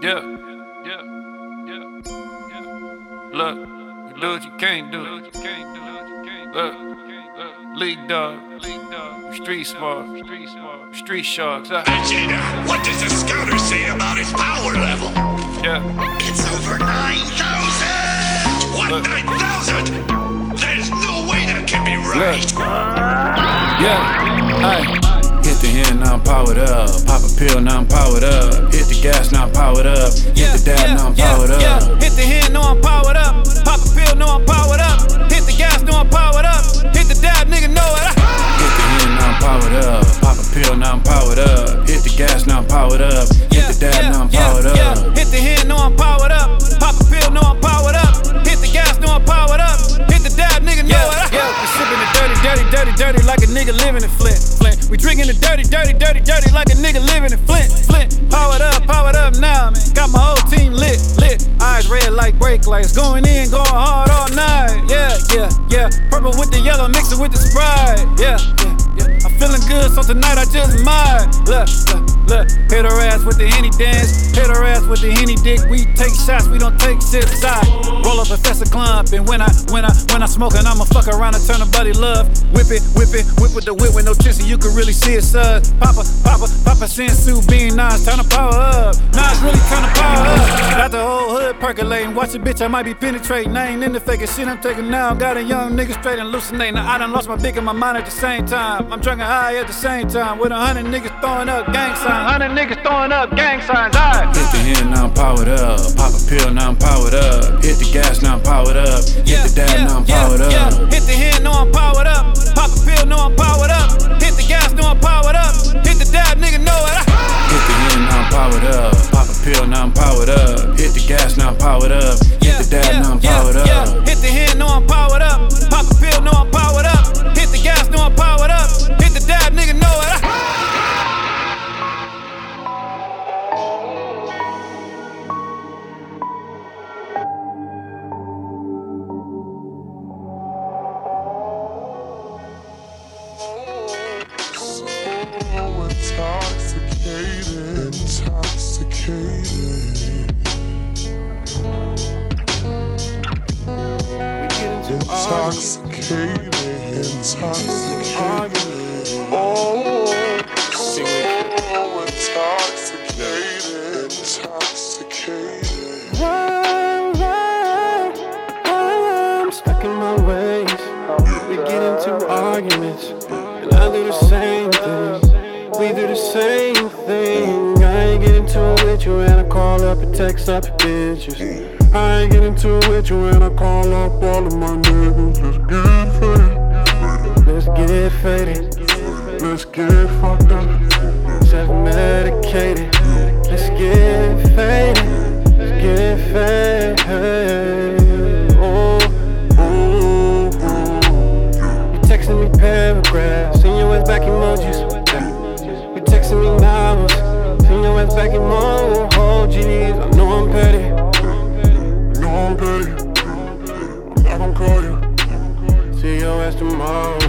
Yeah, yeah, yeah, yeah. Look, you do what you can't do. Look, look, league dog, street smart, street sharks. Uh. Vegeta, what does the scouter say about his power level? Yeah, It's over 9,000! What, Look. 9,000? There's no way that can be right! yeah, ay. Hit the hand, now I'm powered up. Pop a pill, now I'm powered up. Hit the powered up. Hit the dab, now I'm powered up. Hit the hand, know I'm powered up. Pop a pill, know I'm powered up. Hit the gas, know I'm powered up. Hit the dab, nigga, know it. Yeah, we sipping the dirty, dirty, dirty, dirty like a nigga living in Flint, Flint. We drinking the dirty, dirty, dirty, dirty like a nigga living in Flint, Flint. Powered up, powered up now, man. Got my whole team lit, lit. Eyes red like brake lights. Going in, going hard Purple with the yellow, mix it with the Sprite. Yeah, yeah, yeah. I'm feeling good, so tonight I just might. Look, look, look. Hit her ass with the henny dance. Hit her ass with the henny dick. We take shots, we don't take sips. I roll up a festa clump, and when I, when I, when I smoking, I'ma fuck around and turn a buddy love. Whip it, whip it, whip with the whip with no chin, you can really see it, son. Papa, papa, papa, senzu being nice, turn the power up. Nas really turn the power up. Percolating. Watch a bitch, I might be penetrating. I ain't in the faking shit I'm taking now. Got a young nigga straight and hallucinating. I done lost my dick and my mind at the same time. I'm drunk and high at the same time. With a hundred niggas throwing up gang signs. Hundred niggas throwing up gang signs. Alright. Hit the hand, now I'm powered up. Pop a pill, now I'm powered up. Hit the gas, now I'm powered up. Hit the dab, now I'm powered up. Hit the hand, know I'm powered up. Pop a pill, now I'm now I'm powered up. Hit the gas, now I'm powered up. Hit the dab, now I'm powered up. Hit the hand, now I'm powered up. Intoxicated, intoxicated. Intoxicated, intoxicated. Oh, intoxicated, intoxicated. I'm stuck in my ways. We get into arguments, and I do the same thing. We do the same thing. I ain't getting to it with you and I call up and text up your bitches. I ain't getting to it with you and I call up all of my niggas. Let's get faded. Let's get faded. Let's get fucked up. Self medicated. Let's get faded. day. I'm not gon' call you. See your ass tomorrow.